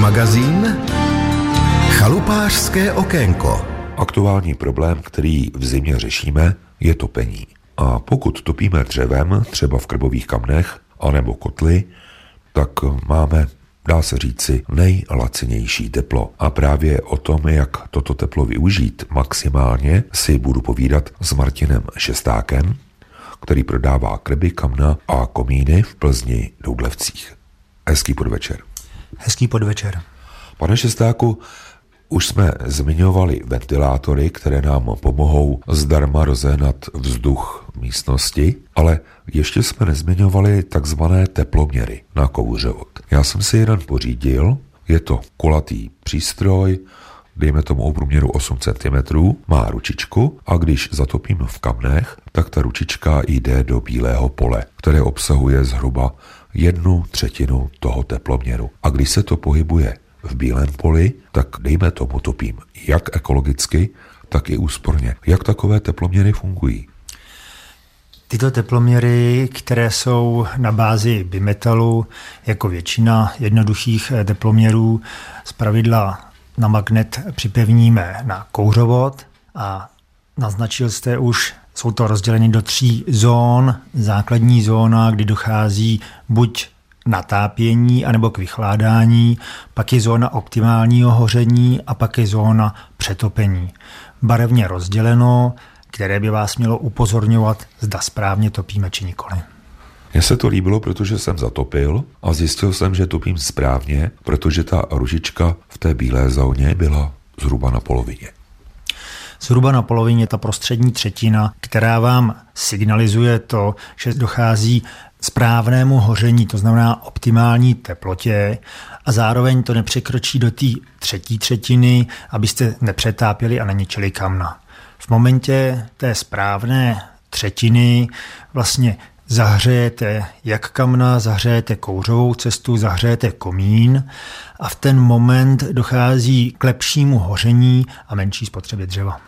Magazín Chalupářské okénko. Aktuální problém, který v zimě řešíme, je topení. A pokud topíme dřevem, třeba v krbových kamnech, anebo kotly, tak máme, dá se říci, nejlacinější teplo. A právě o tom, jak toto teplo využít maximálně, si budu povídat s Martinem Šestákem, který prodává krby, kamna a komíny v Plzni Doudlevcích. Hezký podvečer. Hezký podvečer. Pane Šestáku, už jsme zmiňovali ventilátory, které nám pomohou zdarma rozehnat vzduch místnosti, ale ještě jsme nezmiňovali takzvané teploměry na kouřovod. Já jsem si jeden pořídil, je to kulatý přístroj, dejme tomu o průměru 8 cm, má ručičku a když zatopím v kamnech, tak ta ručička jde do bílého pole, které obsahuje zhruba jednu třetinu toho teploměru. A když se to pohybuje v bílém poli, tak dejme tomu topím jak ekologicky, tak i úsporně. Jak takové teploměry fungují? Tyto teploměry, které jsou na bázi bimetalu, jako většina jednoduchých teploměrů, pravidla na magnet připevníme na kouřovod a naznačil jste už, jsou to rozděleny do tří zón. Základní zóna, kdy dochází buď natápění anebo k vychládání, pak je zóna optimálního hoření a pak je zóna přetopení. Barevně rozděleno, které by vás mělo upozorňovat, zda správně topíme či nikoli. Mně se to líbilo, protože jsem zatopil a zjistil jsem, že topím správně, protože ta ružička v té bílé zóně byla zhruba na polovině. Zhruba na polovině ta prostřední třetina, která vám signalizuje to, že dochází správnému hoření, to znamená optimální teplotě a zároveň to nepřekročí do té třetí třetiny, abyste nepřetápěli a neničili kamna. V momentě té správné třetiny vlastně zahřejete jak kamna, zahřejete kouřovou cestu, zahřejete komín a v ten moment dochází k lepšímu hoření a menší spotřebě dřeva.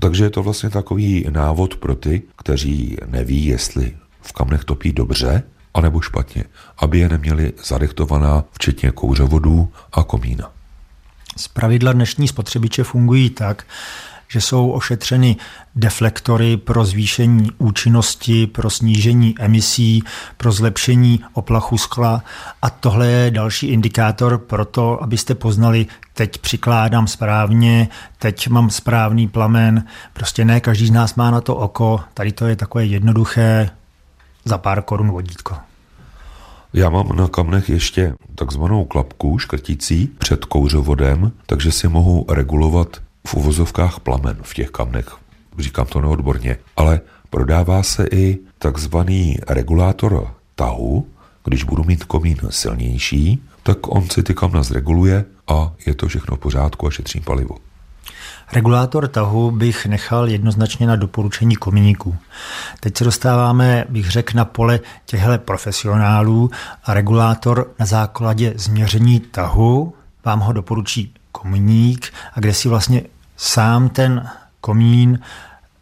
Takže je to vlastně takový návod pro ty, kteří neví, jestli v kamnech topí dobře, anebo špatně, aby je neměli zadechtovaná včetně kouřovodů a komína. Z pravidla dnešní spotřebiče fungují tak, že jsou ošetřeny deflektory pro zvýšení účinnosti, pro snížení emisí, pro zlepšení oplachu skla a tohle je další indikátor pro to, abyste poznali, teď přikládám správně, teď mám správný plamen. Prostě ne každý z nás má na to oko, tady to je takové jednoduché, za pár korun vodítko. Já mám na kamnech ještě takzvanou klapku škrtící před kouřovodem, takže si mohu regulovat v uvozovkách plamen v těch kamnech. Říkám to neodborně. Ale prodává se i takzvaný regulátor tahu, když budu mít komín silnější, tak on si ty kamna zreguluje a je to všechno v pořádku a šetřím palivo. Regulátor tahu bych nechal jednoznačně na doporučení komíníků. Teď se dostáváme, bych řekl, na pole těchto profesionálů a regulátor na základě změření tahu vám ho doporučí komíník a kde si vlastně sám ten komín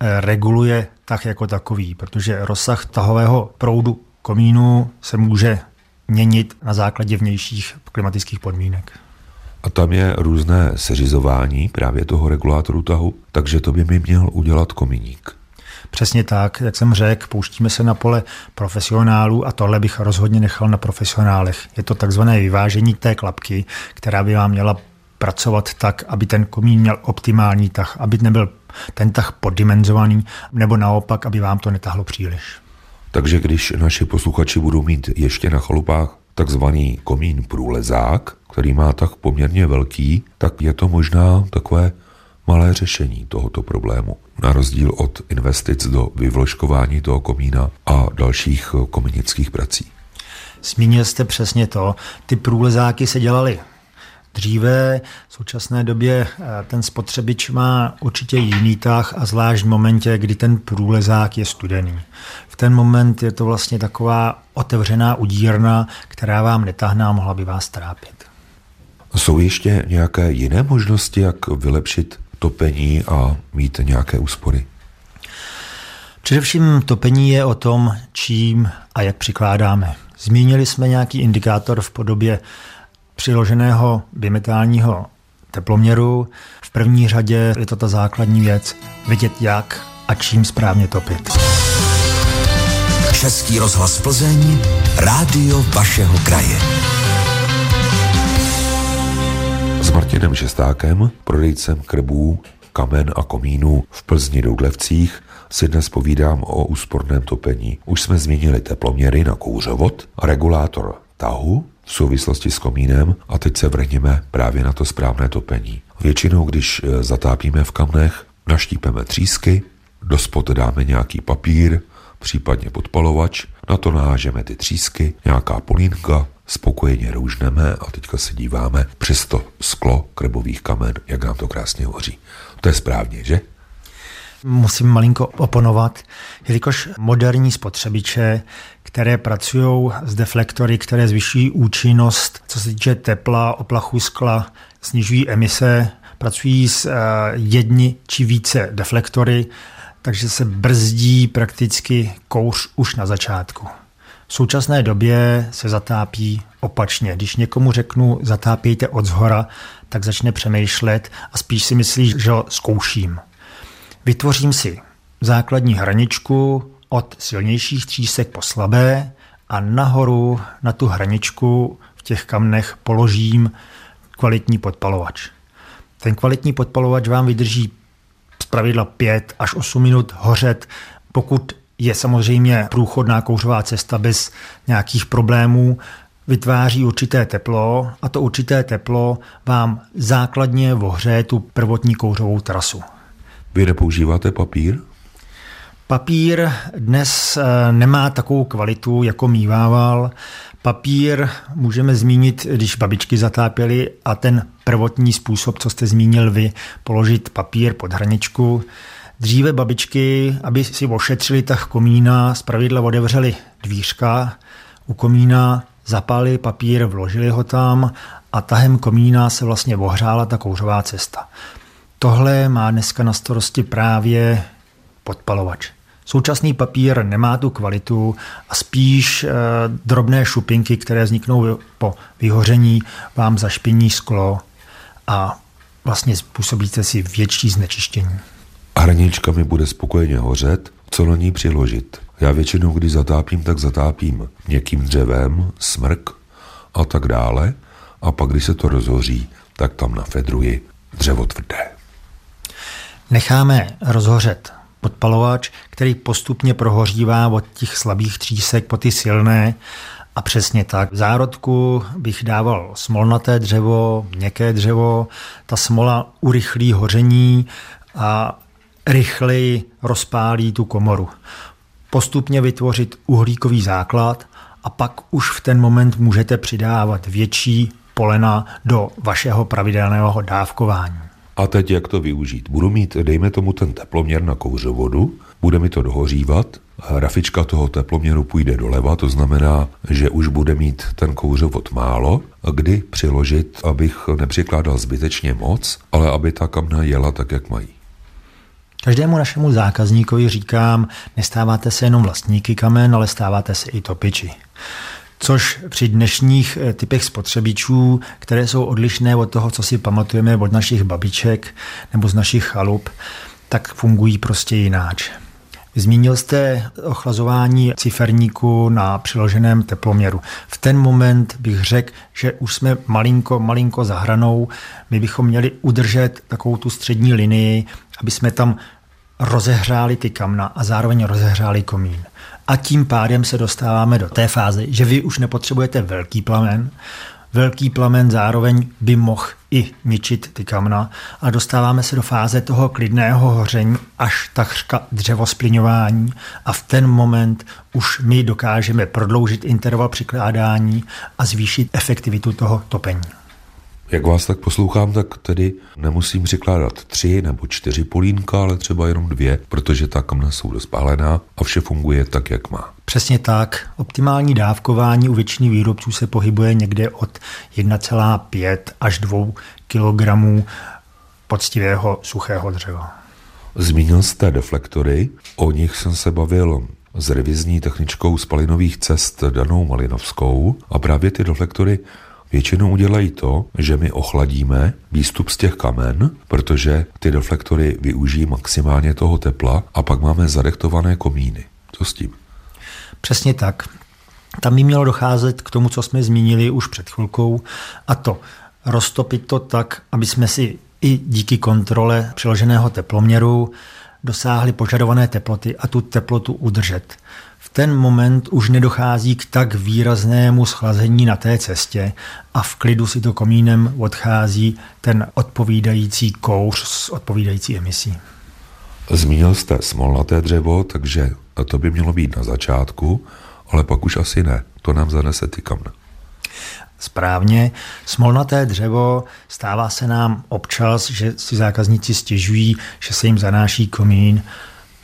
eh, reguluje tak jako takový, protože rozsah tahového proudu komínu se může měnit na základě vnějších klimatických podmínek. A tam je různé seřizování právě toho regulátoru tahu, takže to by mi měl udělat komíník. Přesně tak, jak jsem řekl, pouštíme se na pole profesionálů a tohle bych rozhodně nechal na profesionálech. Je to takzvané vyvážení té klapky, která by vám měla pracovat tak, aby ten komín měl optimální tah, aby nebyl ten tah poddimenzovaný, nebo naopak, aby vám to netahlo příliš. Takže když naši posluchači budou mít ještě na chalupách takzvaný komín průlezák, který má tak poměrně velký, tak je to možná takové malé řešení tohoto problému. Na rozdíl od investic do vyvložkování toho komína a dalších kominických prací. Zmínil jste přesně to. Ty průlezáky se dělaly Dříve v současné době eh, ten spotřebič má určitě jiný tah a zvlášť v momentě, kdy ten průlezák je studený. V ten moment je to vlastně taková otevřená udírna, která vám netahná a mohla by vás trápit. Jsou ještě nějaké jiné možnosti, jak vylepšit topení a mít nějaké úspory? Především topení je o tom, čím a jak přikládáme. Zmínili jsme nějaký indikátor v podobě přiloženého bimetálního teploměru. V první řadě je to ta základní věc, vidět jak a čím správně topit. Český rozhlas Plzeň, rádio vašeho kraje. S Martinem Šestákem, prodejcem krbů, kamen a komínů v Plzni Doudlevcích, si dnes povídám o úsporném topení. Už jsme změnili teploměry na kouřovod, regulátor tahu v souvislosti s komínem a teď se vrhneme právě na to správné topení. Většinou, když e, zatápíme v kamnech, naštípeme třísky, do spod dáme nějaký papír, případně podpalovač, na to nahážeme ty třísky, nějaká polínka, spokojeně roužneme a teďka se díváme přes to sklo krbových kamen, jak nám to krásně hoří. To je správně, že? Musím malinko oponovat, jelikož moderní spotřebiče, které pracují s deflektory, které zvyšují účinnost, co se týče tepla, oplachu skla, snižují emise, pracují s uh, jedni či více deflektory, takže se brzdí prakticky kouř už na začátku. V současné době se zatápí opačně. Když někomu řeknu zatápějte od zhora, tak začne přemýšlet a spíš si myslí, že ho zkouším. Vytvořím si základní hraničku od silnějších třísek po slabé a nahoru na tu hraničku v těch kamnech položím kvalitní podpalovač. Ten kvalitní podpalovač vám vydrží z pravidla 5 až 8 minut hořet, pokud je samozřejmě průchodná kouřová cesta bez nějakých problémů, vytváří určité teplo a to určité teplo vám základně ohřeje tu prvotní kouřovou trasu. Vy nepoužíváte papír? Papír dnes eh, nemá takovou kvalitu, jako mývával. Papír můžeme zmínit, když babičky zatápěly a ten prvotní způsob, co jste zmínil vy, položit papír pod hraničku. Dříve babičky, aby si ošetřili tah komína, zpravidla otevřeli dvířka u komína, zapálili papír, vložili ho tam a tahem komína se vlastně ohřála ta kouřová cesta. Tohle má dneska na starosti právě podpalovač. Současný papír nemá tu kvalitu a spíš e, drobné šupinky, které vzniknou po vyhoření, vám zašpiní sklo a vlastně způsobíte si větší znečištění. Hranička mi bude spokojeně hořet, co na ní přiložit. Já většinou, když zatápím, tak zatápím měkkým dřevem, smrk a tak dále. A pak, když se to rozhoří, tak tam nafedruji dřevo tvrdé. Necháme rozhořet podpalovač, který postupně prohořívá od těch slabých třísek po ty silné a přesně tak. V zárodku bych dával smolnaté dřevo, měkké dřevo, ta smola urychlí hoření a rychleji rozpálí tu komoru. Postupně vytvořit uhlíkový základ a pak už v ten moment můžete přidávat větší polena do vašeho pravidelného dávkování. A teď jak to využít? Budu mít, dejme tomu, ten teploměr na kouřovodu, bude mi to dohořívat, hrafička toho teploměru půjde doleva, to znamená, že už bude mít ten kouřovod málo, kdy přiložit, abych nepřikládal zbytečně moc, ale aby ta kamna jela tak, jak mají. Každému našemu zákazníkovi říkám, nestáváte se jenom vlastníky kamen, ale stáváte se i topiči což při dnešních eh, typech spotřebičů, které jsou odlišné od toho, co si pamatujeme od našich babiček nebo z našich chalup, tak fungují prostě jináč. Zmínil jste ochlazování ciferníku na přiloženém teploměru. V ten moment bych řekl, že už jsme malinko, malinko za hranou. My bychom měli udržet takovou tu střední linii, aby jsme tam rozehřáli ty kamna a zároveň rozehřáli komín. A tím pádem se dostáváme do té fáze, že vy už nepotřebujete velký plamen, velký plamen zároveň by mohl i ničit ty kamna. A dostáváme se do fáze toho klidného hoření až takřka dřevospliňování a v ten moment už my dokážeme prodloužit interval přikládání a zvýšit efektivitu toho topení. Jak vás tak poslouchám, tak tedy nemusím přikládat tři nebo čtyři polínka, ale třeba jenom dvě, protože ta kamna jsou rozpálená a vše funguje tak, jak má. Přesně tak. Optimální dávkování u většiny výrobců se pohybuje někde od 1,5 až 2 kg poctivého suchého dřeva. Zmínil jste deflektory, o nich jsem se bavil s revizní techničkou spalinových cest Danou Malinovskou a právě ty deflektory Většinou udělají to, že my ochladíme výstup z těch kamen, protože ty reflektory využijí maximálně toho tepla a pak máme zarechtované komíny. Co s tím? Přesně tak. Tam by mělo docházet k tomu, co jsme zmínili už před chvilkou, a to roztopit to tak, aby jsme si i díky kontrole přiloženého teploměru dosáhli požadované teploty a tu teplotu udržet. Ten moment už nedochází k tak výraznému schlazení na té cestě a v klidu si to komínem odchází ten odpovídající kouř s odpovídající emisí. Zmínil jste smolnaté dřevo, takže to by mělo být na začátku, ale pak už asi ne. To nám zanese ty kamna. Správně. Smolnaté dřevo stává se nám občas, že si zákazníci stěžují, že se jim zanáší komín.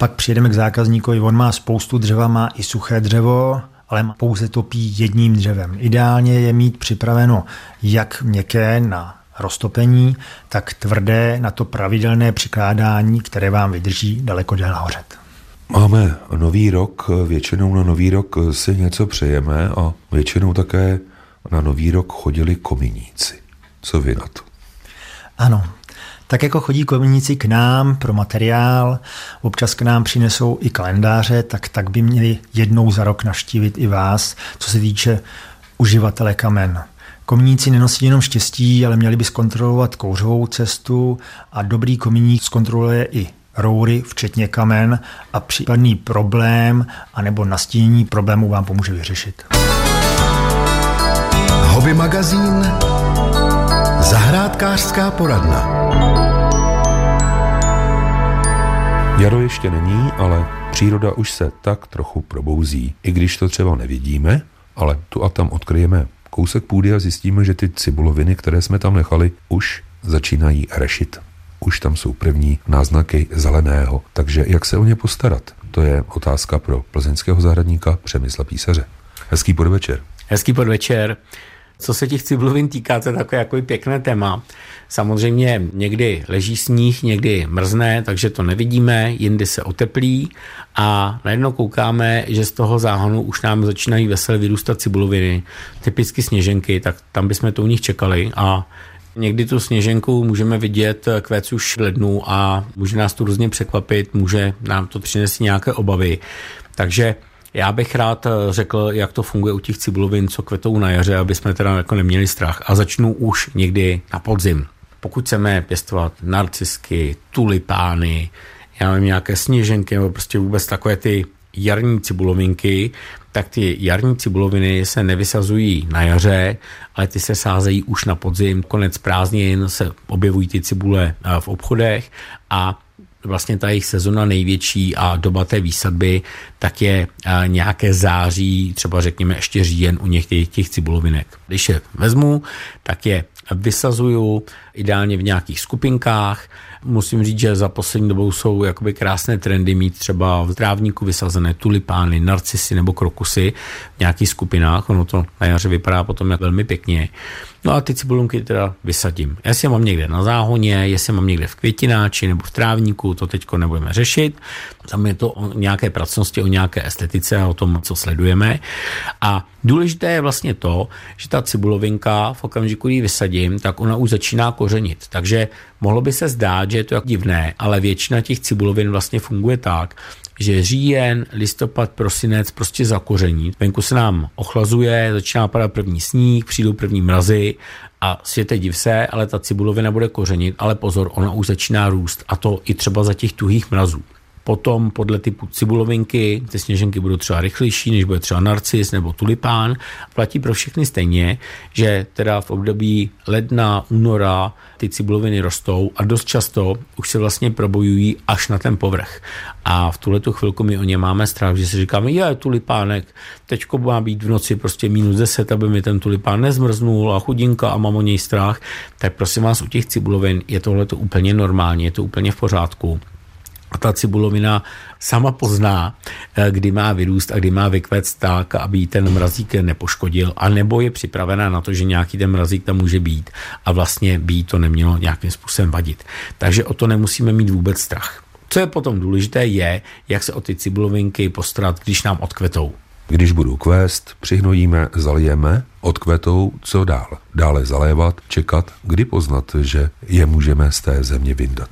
Pak přijedeme k zákazníkovi, on má spoustu dřeva, má i suché dřevo, ale pouze topí jedním dřevem. Ideálně je mít připraveno jak měkké na roztopení, tak tvrdé na to pravidelné přikládání, které vám vydrží daleko déle hořet. Máme nový rok, většinou na nový rok si něco přejeme a většinou také na nový rok chodili kominíci. Co vy na to? Ano, tak jako chodí kominíci k nám pro materiál, občas k nám přinesou i kalendáře, tak tak by měli jednou za rok naštívit i vás, co se týče uživatele kamen. Komíníci nenosí jenom štěstí, ale měli by zkontrolovat kouřovou cestu a dobrý kominík zkontroluje i roury, včetně kamen a případný problém anebo nastínění problému vám pomůže vyřešit. Hobby magazín Zahrádkářská poradna Jaro ještě není, ale příroda už se tak trochu probouzí. I když to třeba nevidíme, ale tu a tam odkryjeme kousek půdy a zjistíme, že ty cibuloviny, které jsme tam nechali, už začínají rešit. Už tam jsou první náznaky zeleného. Takže jak se o ně postarat? To je otázka pro plzeňského zahradníka Přemysla Písaře. Hezký podvečer. Hezký podvečer. Co se těch cibulovin týká, to je takové jako pěkné téma. Samozřejmě někdy leží sníh, někdy mrzne, takže to nevidíme, jindy se oteplí a najednou koukáme, že z toho záhonu už nám začínají veselé vyrůstat cibuloviny, typicky sněženky, tak tam bychom to u nich čekali a Někdy tu sněženku můžeme vidět kvést už v lednu a může nás to různě překvapit, může nám to přinést nějaké obavy. Takže já bych rád eh, řekl, jak to funguje u těch cibulovin, co kvetou na jaře, aby jsme teda jako neměli strach. A začnu už někdy na podzim. Pokud chceme pěstovat narcisky, tulipány, já nevím, nějaké sněženky nebo prostě vůbec takové ty jarní cibulovinky, tak ty jarní cibuloviny se nevysazují na jaře, ale ty se sázejí už na podzim. Konec prázdnin se objevují ty cibule eh, v obchodech a vlastně ta jejich sezona největší a doba té výsadby, tak je nějaké září, třeba řekněme ještě říjen u některých těch cibulovinek. Když je vezmu, tak je vysazuju ideálně v nějakých skupinkách. Musím říct, že za poslední dobou jsou jakoby krásné trendy mít třeba v trávníku vysazené tulipány, narcisy nebo krokusy v nějakých skupinách. Ono to na jaře vypadá potom velmi pěkně. No a ty cibulunky teda vysadím. Jestli je mám někde na záhoně, jestli mám někde v květináči nebo v trávníku, to teďko nebudeme řešit. Tam je to o nějaké pracnosti, o nějaké estetice a o tom, co sledujeme. A důležité je vlastně to, že ta cibulovinka v okamžiku, kdy ji vysadím, tak ona už začíná kořenit. Takže mohlo by se zdát, že je to jako divné, ale většina těch cibulovin vlastně funguje tak, že říjen, listopad, prosinec prostě zakoření. Venku se nám ochlazuje, začíná padat první sníh, přijdou první mrazy a světe div se, ale ta cibulovina bude kořenit, ale pozor, ona už začíná růst a to i třeba za těch tuhých mrazů. Potom podle typu cibulovinky ty sněženky budou třeba rychlejší, než bude třeba narcis nebo tulipán. Platí pro všechny stejně, že teda v období ledna, února ty cibuloviny rostou a dost často už se vlastně probojují až na ten povrch. A v tuhle tu chvilku my o ně máme strach, že si říkáme, je tulipánek, teďko má být v noci prostě minus 10, aby mi ten tulipán nezmrznul a chudinka a mám o něj strach. Tak prosím vás, u těch cibulovin je tohle úplně normální, je to úplně v pořádku a ta cibulovina sama pozná, eh, kdy má vyrůst a kdy má vykvést tak, aby ten mrazík nepoškodil, a nebo je připravená na to, že nějaký ten mrazík tam může být a vlastně by to nemělo nějakým způsobem vadit. Takže o to nemusíme mít vůbec strach. Co je potom důležité, je, jak se o ty cibulovinky postarat, když nám odkvetou. Když budou kvést, přihnojíme, zalijeme, odkvetou, co dál. Dále zalévat, čekat, kdy poznat, že je můžeme z té země vyndat.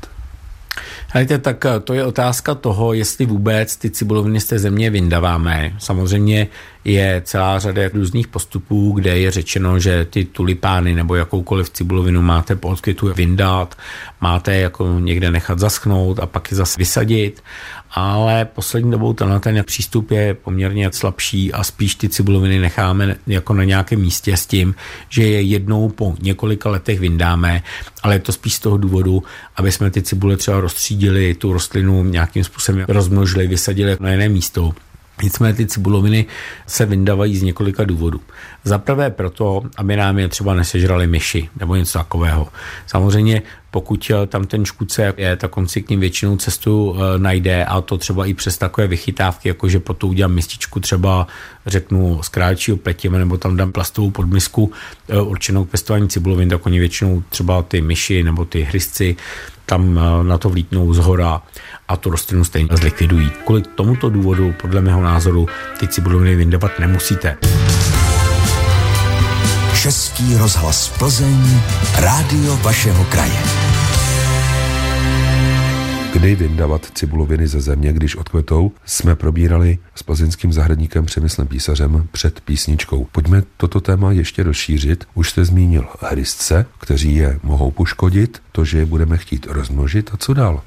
Hejte, tak eh, to je otázka toho, jestli vůbec ty cibuloviny z té země vyndáváme. Samozřejmě je celá řada různých postupů, kde je řečeno, že ty tulipány nebo jakoukoliv cibulovinu máte po odkvětu vyndat, máte jako někde nechat zaschnout a pak je zase vysadit ale poslední dobou tenhle ten přístup je poměrně slabší a spíš ty cibuloviny necháme jako na nějakém místě s tím, že je jednou po několika letech vyndáme, ale je to spíš z toho důvodu, aby jsme ty cibule třeba rozstřídili, tu rostlinu nějakým způsobem rozmnožili, vysadili na jiné místo Nicméně ty cibuloviny se vyndávají z několika důvodů. Za prvé proto, aby nám je třeba nesežrali myši nebo něco takového. Samozřejmě pokud eh, tam ten škůdce je, tak on si k ním většinou cestu e, najde a to třeba i přes takové vychytávky, jako že potom udělám mističku třeba řeknu z kráčího pletěme nebo tam dám plastovou podmisku e, určenou k pěstování cibulovin, tak oni většinou třeba ty myši nebo ty hryzci tam na to vlítnou z hora a tu rostlinu stejně zlikvidují. Kvůli tomuto důvodu, podle mého názoru, ty cibuloviny vyndavat nemusíte. Český rozhlas Plzeň, rádio vašeho kraje. Kdy vyndavat cibuloviny ze země, když odkvetou, jsme probírali s plzeňským zahradníkem Přemyslem Písařem před písničkou. Pojďme toto téma ještě rozšířit. Už jste zmínil hryzce, kteří je mohou poškodit, to, že je budeme chtít rozmnožit a co dál?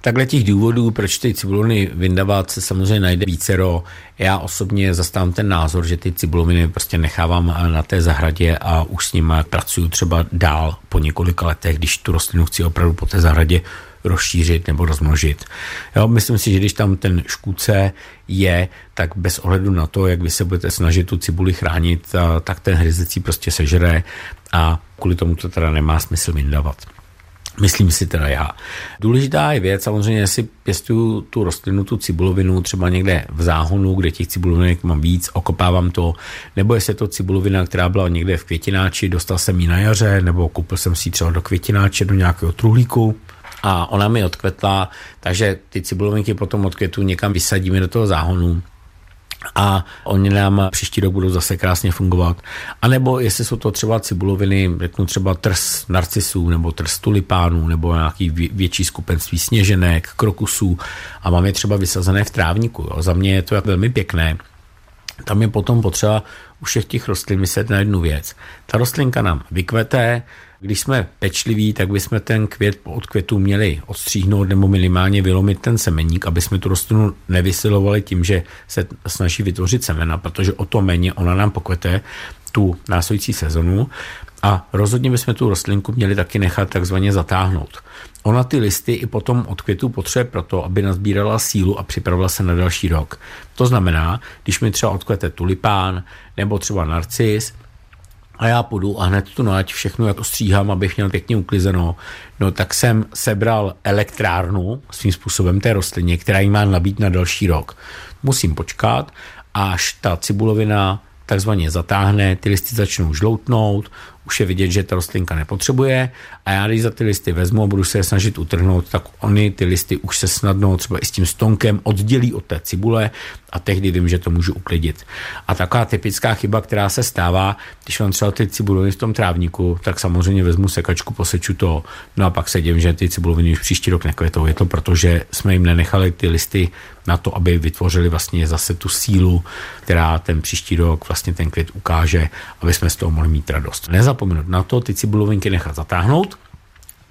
Takhle těch důvodů, proč ty cibuloviny vyndávat, se samozřejmě najde vícero. Já osobně zastávám ten názor, že ty cibuloviny prostě nechávám na té zahradě a už s nimi pracuju třeba dál po několika letech, když tu rostlinu chci opravdu po té zahradě rozšířit nebo rozmnožit. Jo, myslím si, že když tam ten škůdce je, tak bez ohledu na to, jak vy se budete snažit tu cibuli chránit, tak ten hryzecí prostě sežere a kvůli tomu to teda nemá smysl vyndávat. Myslím si teda já. Důležitá je věc, samozřejmě, jestli pěstuju tu rostlinu, tu cibulovinu třeba někde v záhonu, kde těch cibulovinek mám víc, okopávám to, nebo jestli je to cibulovina, která byla někde v květináči, dostal jsem ji na jaře, nebo koupil jsem si ji třeba do květináče, do nějakého truhlíku, a ona mi odkvetla, takže ty cibulovinky potom odkvětu někam vysadíme do toho záhonu a oni nám příští rok budou zase krásně fungovat. A nebo jestli jsou to třeba cibuloviny, řeknu třeba trs narcisů, nebo trs tulipánů, nebo nějaký větší skupenství sněženek, krokusů a mám je třeba vysazené v trávníku. Jo. Za mě je to velmi pěkné. Tam je potom potřeba u všech těch rostlin myslet na jednu věc. Ta rostlinka nám vykvete, když jsme pečliví, tak bychom ten květ od květu měli odstříhnout nebo minimálně vylomit ten semeník, aby jsme tu rostlinu nevysilovali tím, že se snaží vytvořit semena, protože o to méně ona nám pokvete tu následující sezonu. A rozhodně bychom tu rostlinku měli taky nechat takzvaně zatáhnout. Ona ty listy i potom od květu potřebuje proto, aby nazbírala sílu a připravila se na další rok. To znamená, když mi třeba odkvete tulipán nebo třeba narcis, a já půjdu a hned tu nať všechno jako stříhám, abych měl pěkně uklizeno, no tak jsem sebral elektrárnu svým způsobem té rostlině, která jí má nabít na další rok. Musím počkat, až ta cibulovina takzvaně zatáhne, ty listy začnou žloutnout, už je vidět, že ta rostlinka nepotřebuje a já když za ty listy vezmu a budu se je snažit utrhnout, tak oni ty listy už se snadno třeba i s tím stonkem oddělí od té cibule a tehdy vím, že to můžu uklidit. A taková typická chyba, která se stává, když mám třeba ty cibuloviny v tom trávníku, tak samozřejmě vezmu sekačku, poseču to, no a pak se dím, že ty cibuloviny už příští rok nekvetou. Je to proto, že jsme jim nenechali ty listy na to, aby vytvořili vlastně zase tu sílu, která ten příští rok vlastně ten květ ukáže, aby jsme z toho mohli mít radost. Nezapomenout na to, ty cibulovinky nechat zatáhnout.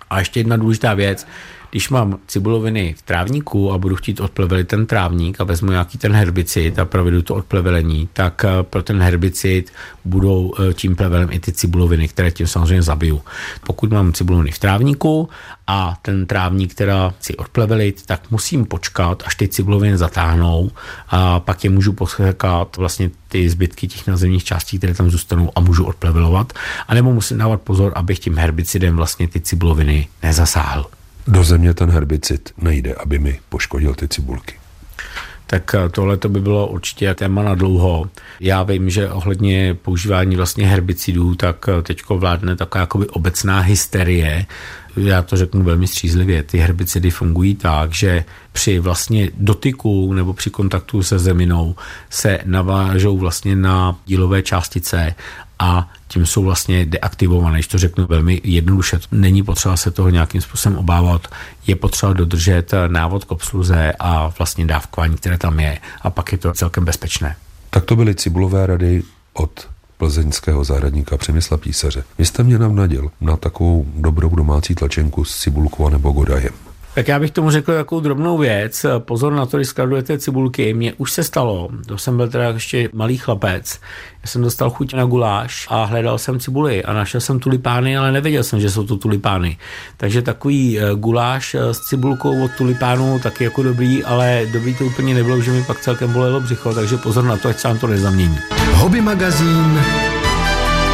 A ještě jedna důležitá věc, když mám cibuloviny v trávníku a budu chtít odplevelit ten trávník a vezmu nějaký ten herbicid a provedu to odplevelení, tak eh, pro ten herbicid budou eh, tím plevelem i ty cibuloviny, které tím samozřejmě zabiju. Pokud mám cibuloviny v trávníku a ten trávník, která si odplevelit, tak musím počkat, až ty cibuloviny zatáhnou a pak je můžu posekat vlastně ty zbytky těch nazemních částí, které tam zůstanou a můžu odplevelovat. A nebo musím dávat pozor, abych tím herbicidem vlastně ty cibuloviny nezasáhl. Do země ten herbicid nejde, aby mi poškodil ty cibulky. tak tohle to by bylo určitě téma na dlouho. Já vím, že ohledně používání vlastně herbicidů, tak teďko vládne taková jakoby obecná hysterie, já to řeknu velmi střízlivě, ty herbicidy fungují tak, že při vlastně dotyku nebo při kontaktu se zeminou se navážou vlastně na dílové částice a tím jsou vlastně deaktivované, když to řeknu velmi jednoduše. Není potřeba se toho nějakým způsobem obávat, je potřeba dodržet návod k obsluze a vlastně dávkování, které tam je a pak je to celkem bezpečné. Tak to byly cibulové rady od plzeňského zahradníka Přemysla Písaře. Vy jste mě navnadil na takovou dobrou domácí tlačenku s cibulkou nebo godajem. Tak já bych tomu řekl takovou drobnou věc. Pozor na to, když skladujete cibulky. Mně už se stalo, to jsem byl teda ještě malý chlapec, já jsem dostal chuť na guláš a hledal jsem cibuli a našel jsem tulipány, ale nevěděl jsem, že jsou to tulipány. Takže takový eh, guláš eh, s cibulkou od tulipánu taky jako dobrý, ale dobrý to úplně nebylo, že mi pak celkem bolelo břicho, takže pozor na to, ať se vám to nezamění. Hobby magazín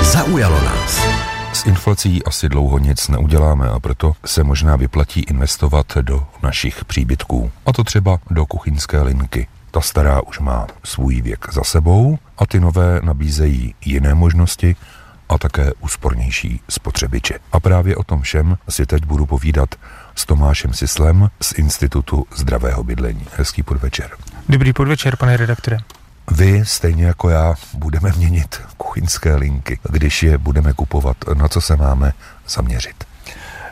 zaujalo nás. S inflací asi dlouho nic neuděláme a proto se možná vyplatí investovat do našich příbytků. A to třeba do kuchyňské linky. Ta stará už má svůj věk za sebou a ty nové nabízejí jiné možnosti a také úspornější spotřebiče. A právě o tom všem si teď budu povídat s Tomášem Sislem z Institutu zdravého bydlení. Hezký podvečer. Dobrý podvečer, pane redaktore. Vy, stejně jako já, budeme měnit kuchyňské linky, když je budeme kupovat. Na co se máme zaměřit?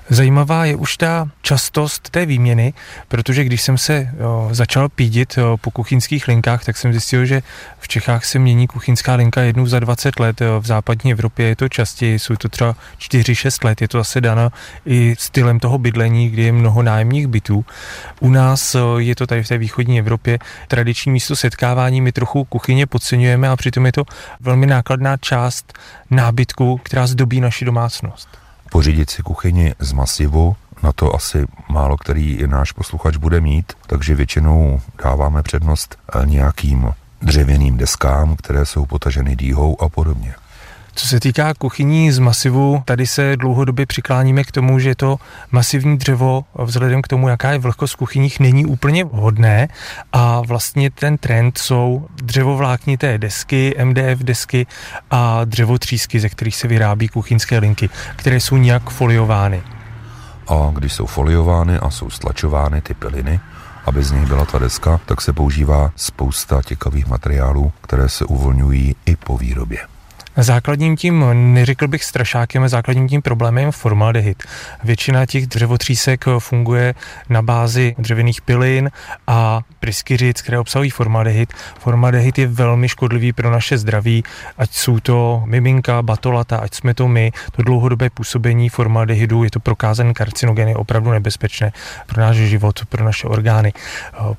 Zajímavá je už ta častost té výměny, protože když jsem se začal pídit po kuchyňských linkách, tak jsem zjistil, že v Čechách se mění kuchyňská linka jednou za 20 let, v západní Evropě je to častěji, jsou to třeba 4-6 let, je to asi dáno i stylem toho bydlení, kdy je mnoho nájemních bytů. U nás je to tady v té východní Evropě tradiční místo setkávání, my trochu kuchyně podceňujeme a přitom je to velmi nákladná část nábytku, která zdobí naši domácnost pořídit si kuchyni z masivu, na to asi málo který náš posluchač bude mít, takže většinou dáváme přednost nějakým dřevěným deskám, které jsou potaženy dýhou a podobně. Co se týká kuchyní z masivu, tady se dlouhodobě přikláníme k tomu, že to masivní dřevo vzhledem k tomu, jaká je vlhkost v kuchyních, není úplně vhodné a vlastně ten trend jsou dřevovláknité desky, MDF desky a dřevotřísky, ze kterých se vyrábí kuchyňské linky, které jsou nějak foliovány. A když jsou foliovány a jsou stlačovány ty piliny, aby z nich byla ta deska, tak se používá spousta těkavých materiálů, které se uvolňují i po výrobě. Základním tím, neřekl bych strašákem, základním tím problémem je formaldehyd. Většina těch dřevotřísek funguje na bázi dřevěných pilin a pryskyřic, které obsahují formaldehyd. Formaldehyd je velmi škodlivý pro naše zdraví, ať jsou to miminka, batolata, ať jsme to my. To dlouhodobé působení formaldehydu je to prokázaný karcinogen, je opravdu nebezpečné pro náš život, pro naše orgány.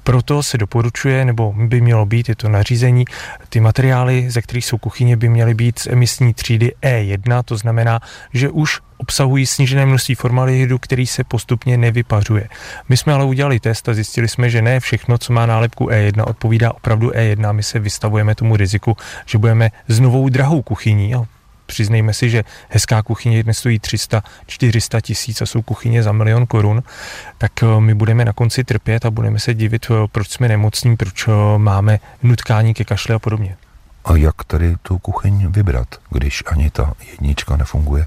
Proto se doporučuje, nebo by mělo být, je to nařízení, ty materiály, ze kterých jsou kuchyně, by měly být emisní třídy E1, to znamená, že už obsahují snížené množství formaldehydu, který se postupně nevypařuje. My jsme ale udělali test a zjistili jsme, že ne všechno, co má nálepku E1, odpovídá opravdu E1. My se vystavujeme tomu riziku, že budeme s novou drahou kuchyní. A přiznejme si, že hezká kuchyně dnes stojí 300-400 tisíc a jsou kuchyně za milion korun, tak eh, my budeme na konci trpět a budeme se divit, eh, proč jsme nemocní, proč eh, máme nutkání ke kašle a podobně. A jak tady tu kuchyň vybrat, když ani ta jednička nefunguje?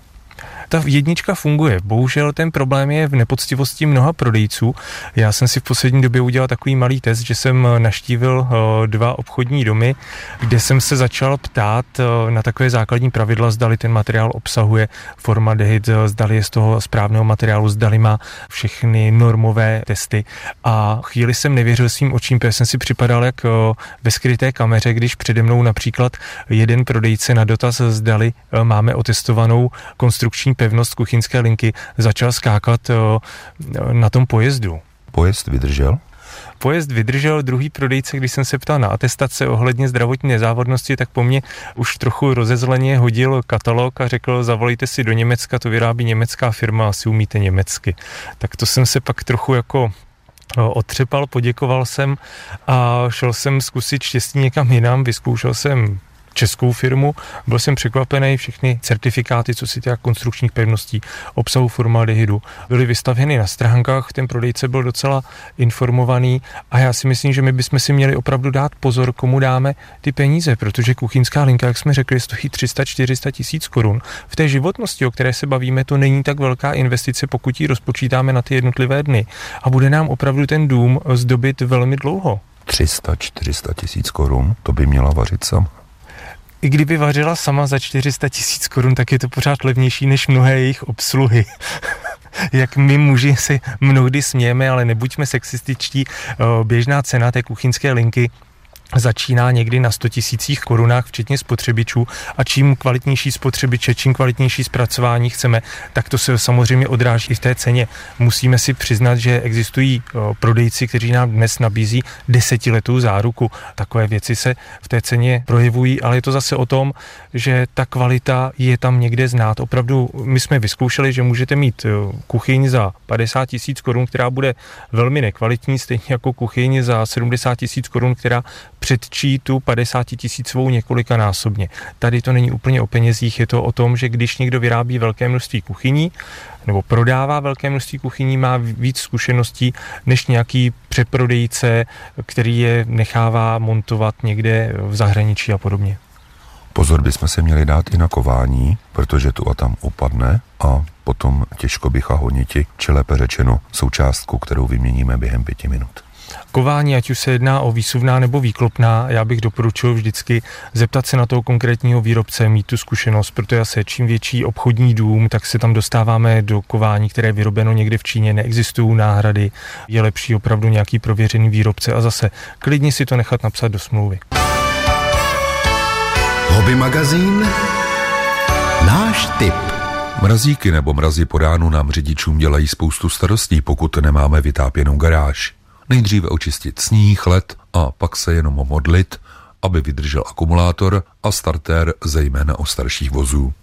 Ta jednička funguje. Bohužel ten problém je v nepoctivosti mnoha prodejců. Já jsem si v poslední době udělal takový malý test, že jsem naštívil eh, dva obchodní domy, kde jsem se začal ptát eh, na takové základní pravidla, zdali ten materiál obsahuje formaldehyd, eh, zdali je z toho správného materiálu, zdali má všechny normové testy. A chvíli jsem nevěřil svým očím, protože jsem si připadal jak ve skryté kameře, když přede mnou například jeden prodejce na dotaz, zdali máme otestovanou konstrukční pevnost kuchyňské linky, začal skákat eh, na tom pojezdu. Pojezd vydržel? Pojezd vydržel, druhý prodejce, když jsem se ptal na atestace ohledně zdravotní nezávodnosti, tak po mně už trochu rozezleně hodil katalog a řekl, zavolejte si do Německa, to vyrábí německá firma, asi umíte německy. Tak to jsem se pak trochu jako eh, otřepal, poděkoval jsem a šel jsem zkusit štěstí někam jinam, vyzkoušel jsem českou firmu. Byl jsem překvapený, všechny certifikáty, co si týká konstrukčních pevností, obsahu formaldehydu, byly vystavěny na stránkách, ten prodejce byl docela informovaný a já si myslím, že my bychom si měli opravdu dát pozor, komu dáme ty peníze, protože kuchyňská linka, jak jsme řekli, stojí 300-400 tisíc korun. V té životnosti, o které se bavíme, to není tak velká investice, pokud ji rozpočítáme na ty jednotlivé dny. A bude nám opravdu ten dům zdobit velmi dlouho. 300-400 tisíc korun, to by měla vařit sama. I kdyby vařila sama za 400 tisíc korun, tak je to pořád levnější než mnohé jejich obsluhy. Jak my muži si mnohdy smějeme, ale nebuďme sexističtí, běžná cena té kuchyňské linky začíná někdy na 100 tisících korunách, včetně spotřebičů a čím kvalitnější spotřebiče, čím kvalitnější zpracování chceme, tak to se samozřejmě odráží i v té ceně. Musíme si přiznat, že existují prodejci, kteří nám dnes nabízí desetiletou záruku. Takové věci se v té ceně projevují, ale je to zase o tom, že ta kvalita je tam někde znát. Opravdu my jsme vyzkoušeli, že můžete mít kuchyň za 50 tisíc korun, která bude velmi nekvalitní, stejně jako kuchyň za 70 tisíc korun, která předčí tu 50 tisícovou několikanásobně. Tady to není úplně o penězích, je to o tom, že když někdo vyrábí velké množství kuchyní, nebo prodává velké množství kuchyní, má víc zkušeností než nějaký přeprodejce, který je nechává montovat někde v zahraničí a podobně. Pozor bychom se měli dát i na kování, protože tu a tam upadne a potom těžko bycha honiti, či lépe řečeno součástku, kterou vyměníme během pěti minut. Kování, ať už se jedná o výsuvná nebo výklopná, já bych doporučil vždycky zeptat se na toho konkrétního výrobce, mít tu zkušenost, protože asi čím větší obchodní dům, tak se tam dostáváme do kování, které je vyrobeno někde v Číně, neexistují náhrady, je lepší opravdu nějaký prověřený výrobce a zase klidně si to nechat napsat do smlouvy. Hobby magazín Náš tip Mrazíky nebo mrazy po ránu nám řidičům dělají spoustu starostí, pokud nemáme vytápěnou garáž. Nejdříve očistit sníh, led a pak se jenom modlit, aby vydržel akumulátor a startér zejména o starších vozů.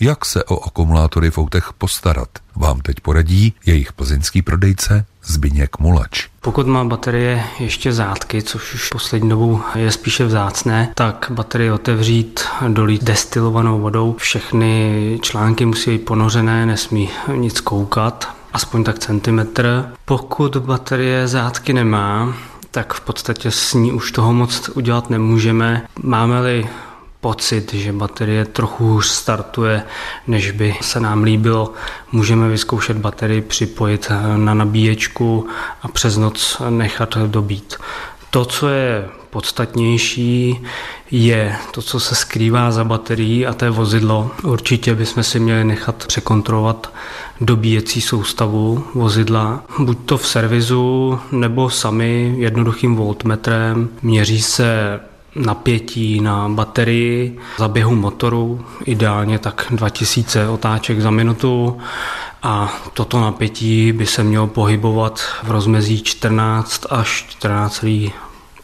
Jak se o akumulátory v autech postarat, vám teď poradí jejich plzeňský prodejce Zbyněk Mulač. Pokud má baterie ještě zátky, což už poslední dobou je spíše vzácné, tak baterie otevřít, dolít destilovanou vodou. Všechny články musí být ponořené, nesmí nic koukat, aspoň tak centimetr. Pokud baterie zátky nemá, tak v podstatě s ní už toho moc udělat nemůžeme. Máme-li pocit, že baterie trochu hůř startuje, než by se nám líbilo, můžeme vyzkoušet baterii připojit na nabíječku a přes noc nechat dobít. To, co je podstatnější, je to, co se skrývá za baterií a to je vozidlo. Určitě bychom si měli nechat překontrolovat dobíjecí soustavu vozidla, buď to v servisu nebo sami jednoduchým voltmetrem. Měří se napětí na baterii za běhu motoru, ideálně tak 2000 otáček za minutu a toto napětí by se mělo pohybovat v rozmezí 14 až 14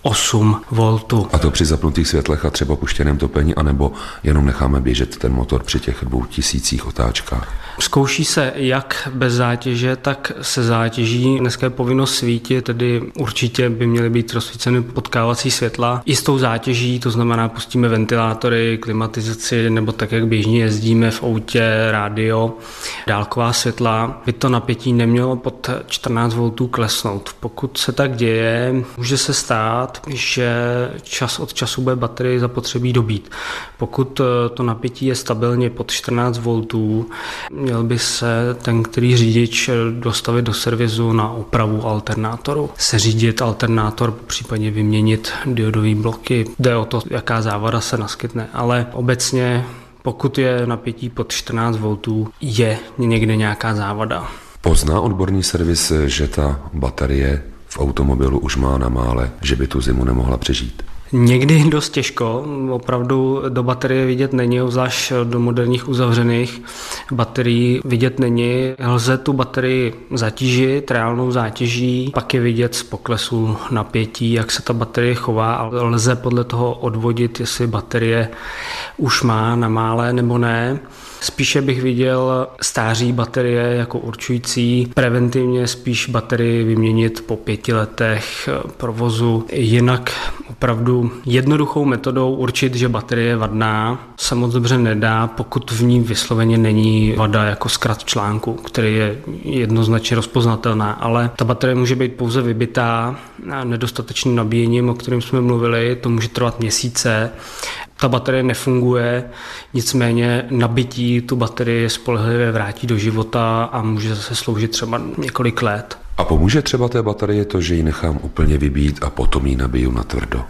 8 voltů. A to při zapnutých světlech a třeba puštěném topení, anebo jenom necháme běžet ten motor při těch dvou tisících otáčkách? Zkouší se jak bez zátěže, tak se zátěží. Dneska je povinnost svítit, tedy určitě by měly být rozsvíceny potkávací světla. I s tou zátěží, to znamená pustíme ventilátory, klimatizaci nebo tak, jak běžně jezdíme v autě, rádio, dálková světla, by to napětí nemělo pod 14 V klesnout. Pokud se tak děje, může se stát, že čas od času bude baterie zapotřebí dobít. Pokud to napětí je stabilně pod 14 V, Měl by se ten, který řidič dostavit do servisu na opravu alternátoru. Seřídit alternátor, případně vyměnit diodové bloky. Jde o to, jaká závada se naskytne, ale obecně pokud je napětí pod 14 V, je někde nějaká závada. Pozná odborný servis, že ta baterie v automobilu už má na mále, že by tu zimu nemohla přežít? Někdy dost těžko, opravdu do baterie vidět není, zvlášť do moderních uzavřených. baterií vidět není. Lze tu baterii zatížit reálnou zátěží, pak je vidět z poklesu napětí, jak se ta baterie chová, ale lze podle toho odvodit, jestli baterie už má na mále nebo ne. Spíše bych viděl stáří baterie jako určující, preventivně spíš baterii vyměnit po pěti letech provozu. Jinak opravdu jednoduchou metodou určit, že baterie je vadná, se moc dobře nedá, pokud v ní vysloveně není vada jako zkrat článku, který je jednoznačně rozpoznatelná, ale ta baterie může být pouze vybitá nedostatečným nabíjením, o kterém jsme mluvili, to může trvat měsíce ta baterie nefunguje, nicméně nabití tu baterii spolehlivě vrátí do života a může zase sloužit třeba několik let. A pomůže třeba té baterie to, že ji nechám úplně vybít a potom ji nabiju na tvrdo?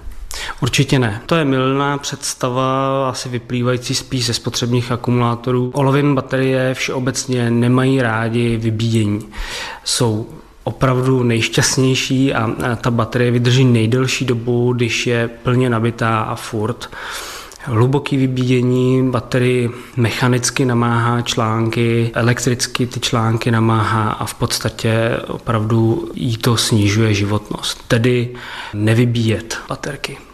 Určitě ne. To je milná představa, asi vyplývající spíš ze spotřebních akumulátorů. Olovin baterie všeobecně nemají rádi vybíjení. Jsou opravdu nejšťastnější a ta baterie vydrží nejdelší dobu, když je plně nabitá a furt. Hluboký vybíjení baterii mechanicky namáhá články, elektricky ty články namáhá a v podstatě opravdu jí to snižuje životnost. Tedy nevybíjet baterky.